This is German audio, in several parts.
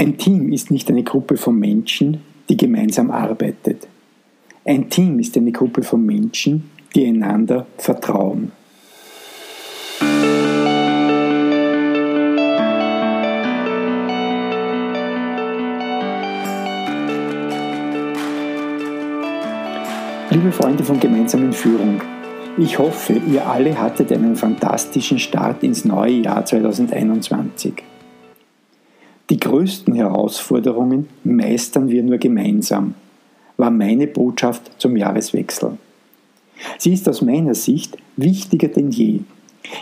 Ein Team ist nicht eine Gruppe von Menschen, die gemeinsam arbeitet. Ein Team ist eine Gruppe von Menschen, die einander vertrauen. Liebe Freunde von gemeinsamen Führung, ich hoffe, ihr alle hattet einen fantastischen Start ins neue Jahr 2021. Die größten Herausforderungen meistern wir nur gemeinsam, war meine Botschaft zum Jahreswechsel. Sie ist aus meiner Sicht wichtiger denn je.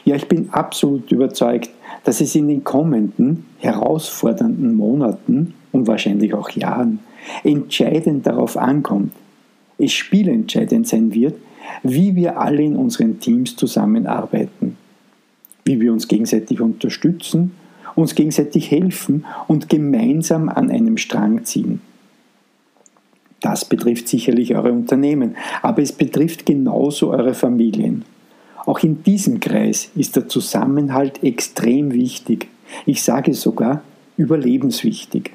Ja, ich bin absolut überzeugt, dass es in den kommenden, herausfordernden Monaten und wahrscheinlich auch Jahren entscheidend darauf ankommt, es spielentscheidend sein wird, wie wir alle in unseren Teams zusammenarbeiten, wie wir uns gegenseitig unterstützen uns gegenseitig helfen und gemeinsam an einem Strang ziehen. Das betrifft sicherlich eure Unternehmen, aber es betrifft genauso eure Familien. Auch in diesem Kreis ist der Zusammenhalt extrem wichtig. Ich sage sogar überlebenswichtig.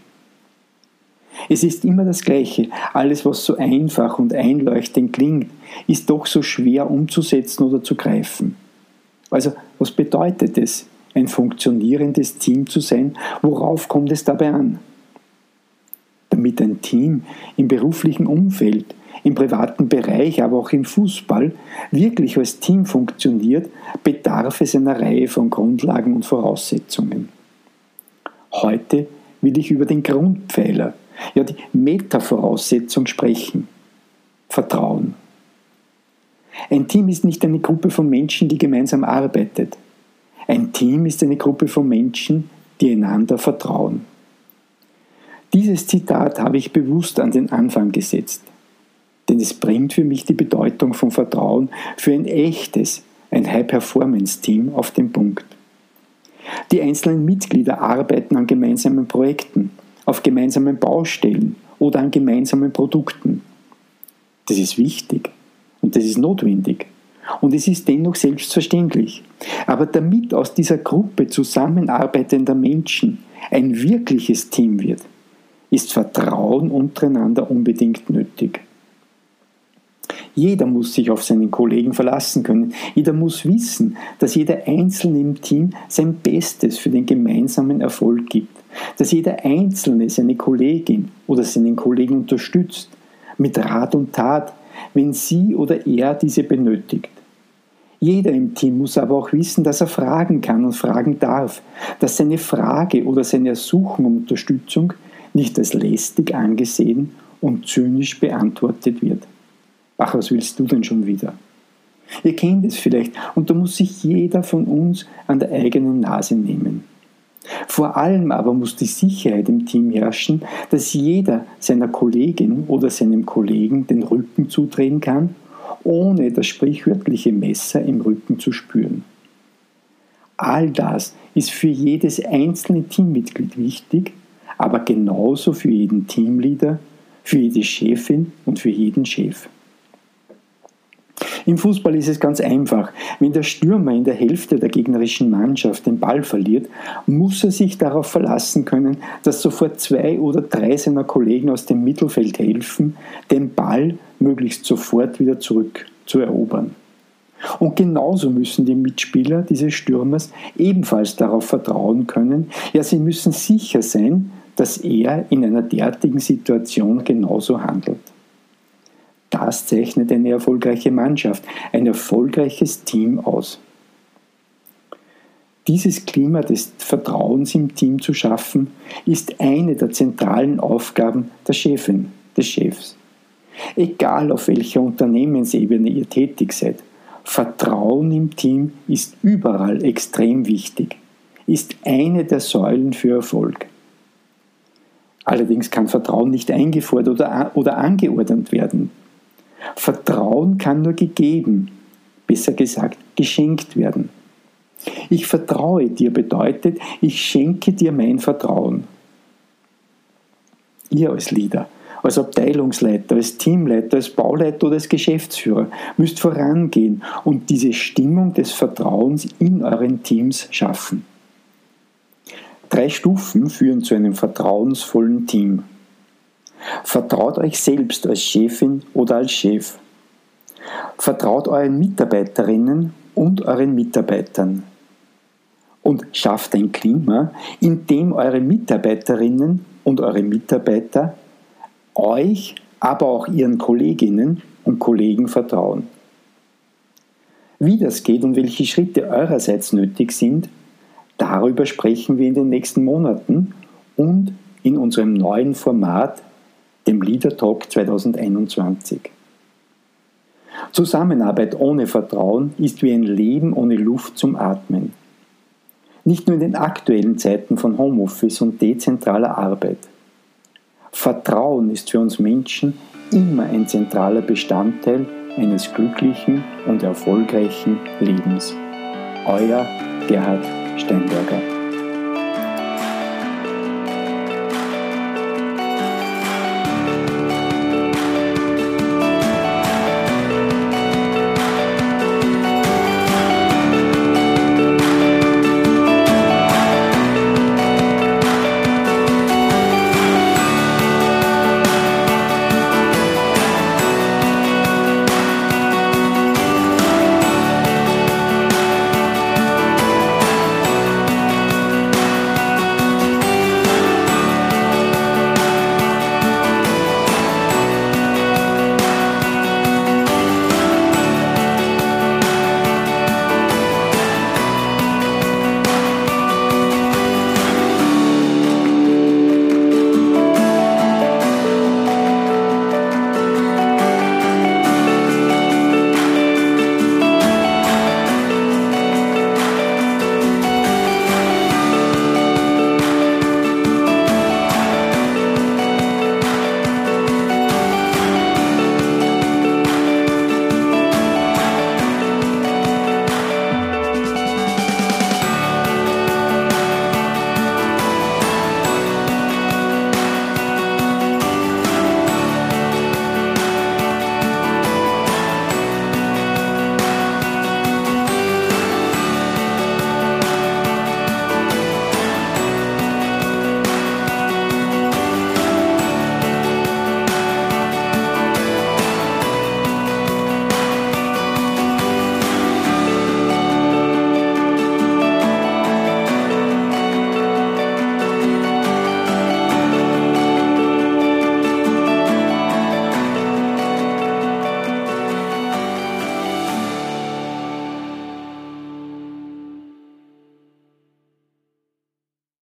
Es ist immer das Gleiche. Alles, was so einfach und einleuchtend klingt, ist doch so schwer umzusetzen oder zu greifen. Also, was bedeutet es? Ein funktionierendes Team zu sein, worauf kommt es dabei an? Damit ein Team im beruflichen Umfeld, im privaten Bereich, aber auch im Fußball wirklich als Team funktioniert, bedarf es einer Reihe von Grundlagen und Voraussetzungen. Heute will ich über den Grundpfeiler, ja die Meta-Voraussetzung sprechen. Vertrauen. Ein Team ist nicht eine Gruppe von Menschen, die gemeinsam arbeitet. Ein Team ist eine Gruppe von Menschen, die einander vertrauen. Dieses Zitat habe ich bewusst an den Anfang gesetzt, denn es bringt für mich die Bedeutung von Vertrauen für ein echtes, ein High-Performance-Team auf den Punkt. Die einzelnen Mitglieder arbeiten an gemeinsamen Projekten, auf gemeinsamen Baustellen oder an gemeinsamen Produkten. Das ist wichtig und das ist notwendig. Und es ist dennoch selbstverständlich. Aber damit aus dieser Gruppe zusammenarbeitender Menschen ein wirkliches Team wird, ist Vertrauen untereinander unbedingt nötig. Jeder muss sich auf seinen Kollegen verlassen können. Jeder muss wissen, dass jeder Einzelne im Team sein Bestes für den gemeinsamen Erfolg gibt. Dass jeder Einzelne seine Kollegin oder seinen Kollegen unterstützt, mit Rat und Tat, wenn sie oder er diese benötigt. Jeder im Team muss aber auch wissen, dass er fragen kann und fragen darf, dass seine Frage oder seine Ersuchung um Unterstützung nicht als lästig angesehen und zynisch beantwortet wird. Ach, was willst du denn schon wieder? Ihr kennt es vielleicht und da muss sich jeder von uns an der eigenen Nase nehmen. Vor allem aber muss die Sicherheit im Team herrschen, dass jeder seiner Kollegin oder seinem Kollegen den Rücken zudrehen kann ohne das sprichwörtliche Messer im Rücken zu spüren. All das ist für jedes einzelne Teammitglied wichtig, aber genauso für jeden Teamleader, für jede Chefin und für jeden Chef. Im Fußball ist es ganz einfach. Wenn der Stürmer in der Hälfte der gegnerischen Mannschaft den Ball verliert, muss er sich darauf verlassen können, dass sofort zwei oder drei seiner Kollegen aus dem Mittelfeld helfen, den Ball möglichst sofort wieder zurück zu erobern. Und genauso müssen die Mitspieler dieses Stürmers ebenfalls darauf vertrauen können, ja, sie müssen sicher sein, dass er in einer derartigen Situation genauso handelt. Das zeichnet eine erfolgreiche Mannschaft, ein erfolgreiches Team aus. Dieses Klima des Vertrauens im Team zu schaffen, ist eine der zentralen Aufgaben der Chefin, des Chefs. Egal auf welcher Unternehmensebene ihr tätig seid, Vertrauen im Team ist überall extrem wichtig, ist eine der Säulen für Erfolg. Allerdings kann Vertrauen nicht eingefordert oder, oder angeordnet werden. Vertrauen kann nur gegeben, besser gesagt geschenkt werden. Ich vertraue dir bedeutet, ich schenke dir mein Vertrauen. Ihr als Leader als Abteilungsleiter, als Teamleiter, als Bauleiter oder als Geschäftsführer müsst vorangehen und diese Stimmung des Vertrauens in euren Teams schaffen. Drei Stufen führen zu einem vertrauensvollen Team. Vertraut euch selbst als Chefin oder als Chef. Vertraut euren Mitarbeiterinnen und euren Mitarbeitern. Und schafft ein Klima, in dem eure Mitarbeiterinnen und eure Mitarbeiter euch, aber auch ihren Kolleginnen und Kollegen vertrauen. Wie das geht und welche Schritte eurerseits nötig sind, darüber sprechen wir in den nächsten Monaten und in unserem neuen Format, dem Leader Talk 2021. Zusammenarbeit ohne Vertrauen ist wie ein Leben ohne Luft zum Atmen. Nicht nur in den aktuellen Zeiten von Homeoffice und dezentraler Arbeit. Vertrauen ist für uns Menschen immer ein zentraler Bestandteil eines glücklichen und erfolgreichen Lebens. Euer Gerhard Steinberger.